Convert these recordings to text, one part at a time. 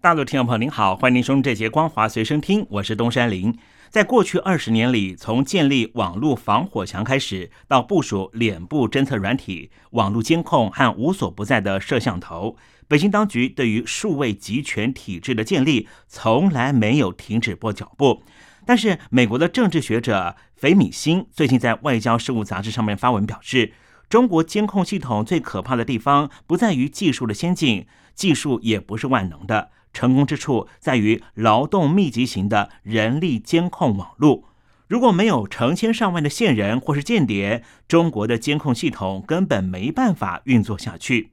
大陆听众朋友您好，欢迎您收听这节《光华随身听》，我是东山林。在过去二十年里，从建立网络防火墙开始，到部署脸部侦测软体、网络监控和无所不在的摄像头，北京当局对于数位集权体制的建立从来没有停止过脚步。但是，美国的政治学者裴米欣最近在《外交事务》杂志上面发文表示，中国监控系统最可怕的地方不在于技术的先进，技术也不是万能的。成功之处在于劳动密集型的人力监控网络。如果没有成千上万的线人或是间谍，中国的监控系统根本没办法运作下去。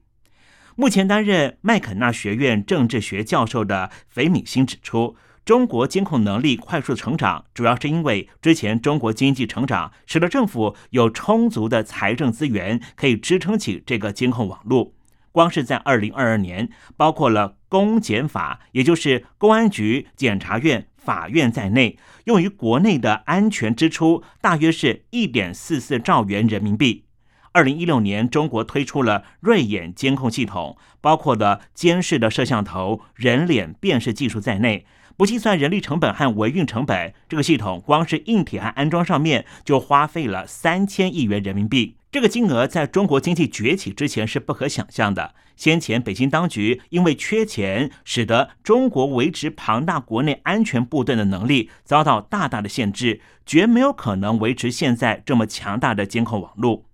目前担任麦肯纳学院政治学教授的裴敏欣指出，中国监控能力快速成长，主要是因为之前中国经济成长使得政府有充足的财政资源，可以支撑起这个监控网络。光是在二零二二年，包括了公检法，也就是公安局、检察院、法院在内，用于国内的安全支出大约是一点四四兆元人民币。二零一六年，中国推出了锐眼监控系统，包括了监视的摄像头、人脸辨识技术在内，不计算人力成本和维运成本，这个系统光是硬体和安装上面就花费了三千亿元人民币。这个金额在中国经济崛起之前是不可想象的。先前北京当局因为缺钱，使得中国维持庞大国内安全部队的能力遭到大大的限制，绝没有可能维持现在这么强大的监控网络。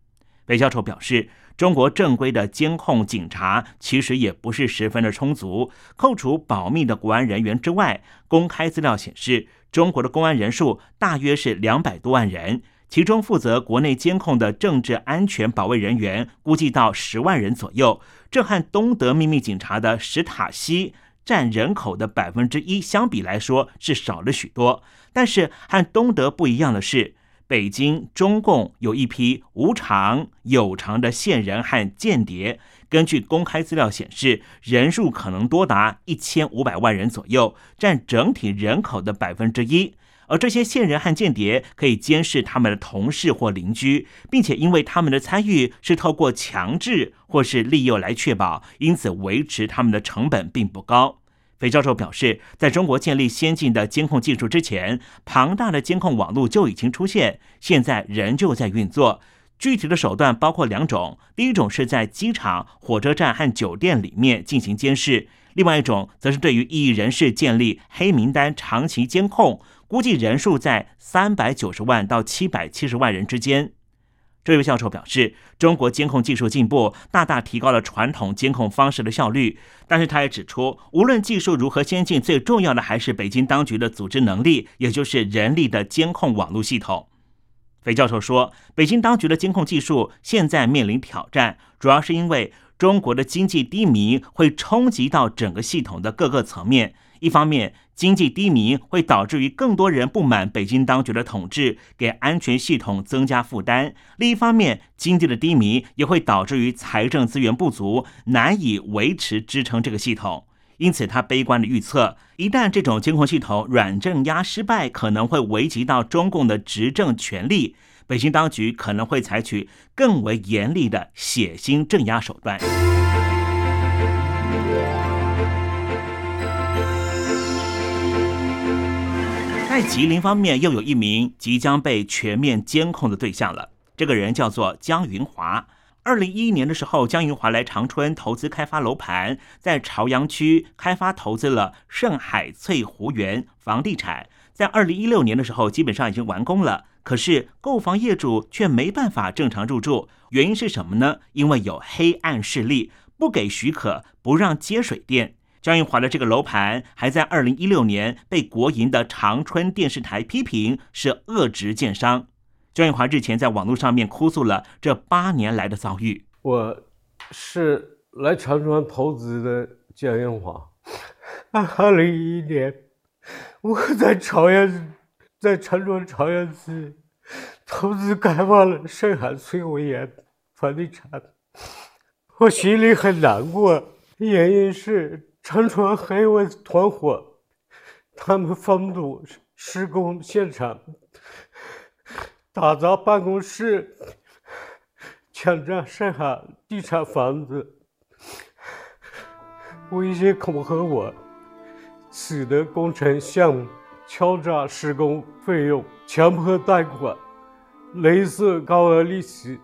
北教授表示，中国正规的监控警察其实也不是十分的充足。扣除保密的国安人员之外，公开资料显示，中国的公安人数大约是两百多万人。其中负责国内监控的政治安全保卫人员估计到十万人左右，这和东德秘密警察的史塔西占人口的百分之一相比来说是少了许多。但是和东德不一样的是，北京中共有一批无偿有偿的线人和间谍，根据公开资料显示，人数可能多达一千五百万人左右，占整体人口的百分之一。而这些线人和间谍可以监视他们的同事或邻居，并且因为他们的参与是透过强制或是利诱来确保，因此维持他们的成本并不高。费教授表示，在中国建立先进的监控技术之前，庞大的监控网络就已经出现，现在仍旧在运作。具体的手段包括两种：第一种是在机场、火车站和酒店里面进行监视；另外一种则是对于异议人士建立黑名单，长期监控。估计人数在三百九十万到七百七十万人之间。这位教授表示，中国监控技术进步大大提高了传统监控方式的效率，但是他也指出，无论技术如何先进，最重要的还是北京当局的组织能力，也就是人力的监控网络系统。裴教授说，北京当局的监控技术现在面临挑战，主要是因为中国的经济低迷会冲击到整个系统的各个层面。一方面，经济低迷会导致于更多人不满北京当局的统治，给安全系统增加负担；另一方面，经济的低迷也会导致于财政资源不足，难以维持支撑这个系统。因此，他悲观的预测，一旦这种监控系统软镇压失败，可能会危及到中共的执政权力。北京当局可能会采取更为严厉的血腥镇压手段。在吉林方面，又有一名即将被全面监控的对象了。这个人叫做江云华。二零一一年的时候，江云华来长春投资开发楼盘，在朝阳区开发投资了盛海翠湖园房地产。在二零一六年的时候，基本上已经完工了。可是购房业主却没办法正常入住，原因是什么呢？因为有黑暗势力不给许可，不让接水电。江云华的这个楼盘还在二零一六年被国营的长春电视台批评是恶职建商。江云华日前在网络上面哭诉了这八年来的遭遇。我是来长春投资的江云华。二零一一年，我在朝阳在长春朝阳区投资开发了盛海翠微岩房地产，我心里很难过，原因是陈庄黑恶团伙，他们封堵施工现场，打砸办公室，抢占上海地产房子，威胁恐吓我，使得工程项目。敲诈施工费用，强迫贷款，勒索高额利息，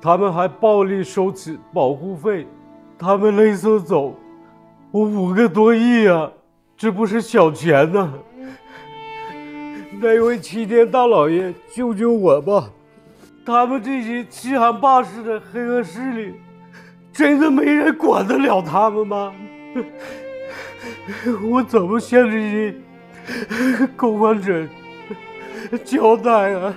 他们还暴力收取保护费，他们勒索走我五个多亿啊，这不是小钱呐！那位齐天大老爷，救救我吧！他们这些欺行霸市的黑恶势力，真的没人管得了他们吗？我怎么向这些？公安者交代啊！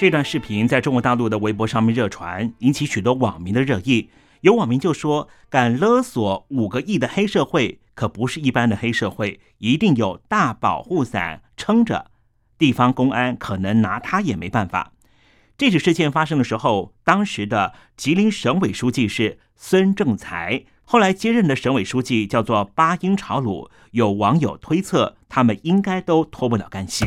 这段视频在中国大陆的微博上面热传，引起许多网民的热议。有网民就说：“敢勒索五个亿的黑社会，可不是一般的黑社会，一定有大保护伞撑着，地方公安可能拿他也没办法。”这起事件发生的时候，当时的吉林省委书记是孙政才。后来接任的省委书记叫做巴音朝鲁，有网友推测他们应该都脱不了干系。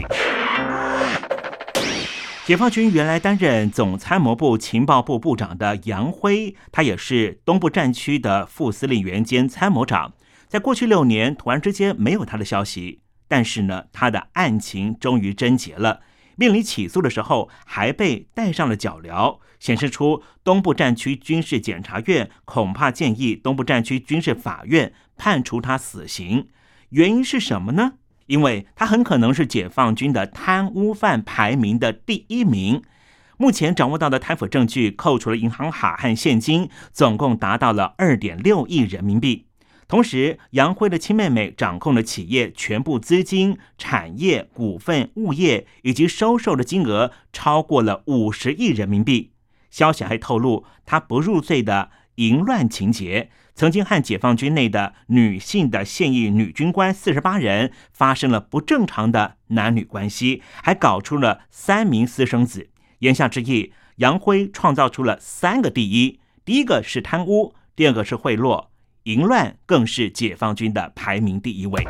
解放军原来担任总参谋部情报部部长的杨辉，他也是东部战区的副司令员兼参谋长，在过去六年突然之间没有他的消息，但是呢，他的案情终于侦结了。面临起诉的时候，还被戴上了脚镣，显示出东部战区军事检察院恐怕建议东部战区军事法院判处他死刑。原因是什么呢？因为他很可能是解放军的贪污犯排名的第一名。目前掌握到的贪腐证据，扣除了银行卡和现金，总共达到了二点六亿人民币。同时，杨辉的亲妹妹掌控的企业全部资金、产业、股份、物业以及收受的金额超过了五十亿人民币。消息还透露，他不入罪的淫乱情节，曾经和解放军内的女性的现役女军官四十八人发生了不正常的男女关系，还搞出了三名私生子。言下之意，杨辉创造出了三个第一：第一个是贪污，第二个是贿赂。淫乱更是解放军的排名第一位。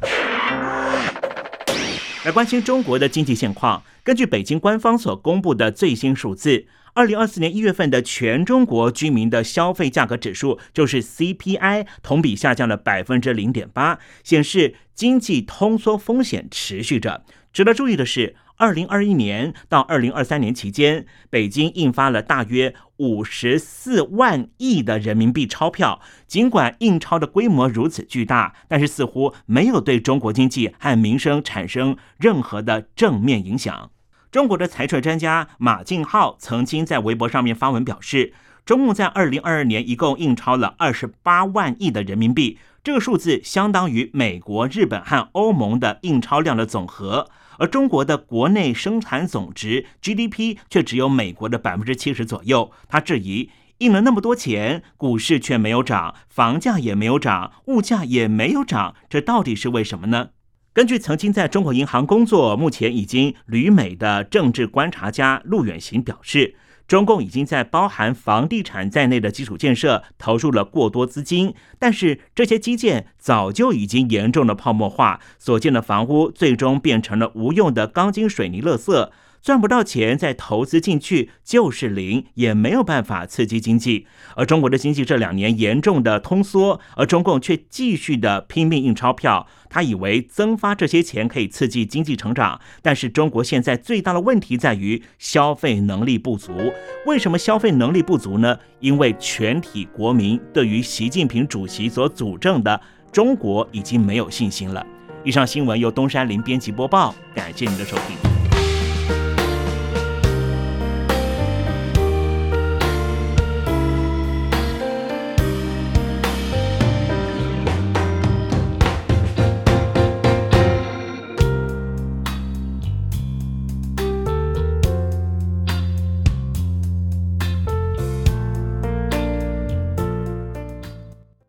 来关心中国的经济现况，根据北京官方所公布的最新数字，二零二四年一月份的全中国居民的消费价格指数就是 CPI，同比下降了百分之零点八，显示经济通缩风险持续着。值得注意的是。二零二一年到二零二三年期间，北京印发了大约五十四万亿的人民币钞票。尽管印钞的规模如此巨大，但是似乎没有对中国经济和民生产生任何的正面影响。中国的财税专家马敬浩曾经在微博上面发文表示，中共在二零二二年一共印钞了二十八万亿的人民币，这个数字相当于美国、日本和欧盟的印钞量的总和。而中国的国内生产总值 GDP 却只有美国的百分之七十左右。他质疑，印了那么多钱，股市却没有涨，房价也没有涨，物价也没有涨，这到底是为什么呢？根据曾经在中国银行工作、目前已经旅美的政治观察家陆远行表示。中共已经在包含房地产在内的基础建设投入了过多资金，但是这些基建早就已经严重的泡沫化，所建的房屋最终变成了无用的钢筋水泥垃圾。赚不到钱，再投资进去就是零，也没有办法刺激经济。而中国的经济这两年严重的通缩，而中共却继续的拼命印钞票。他以为增发这些钱可以刺激经济成长，但是中国现在最大的问题在于消费能力不足。为什么消费能力不足呢？因为全体国民对于习近平主席所主政的中国已经没有信心了。以上新闻由东山林编辑播报，感谢您的收听。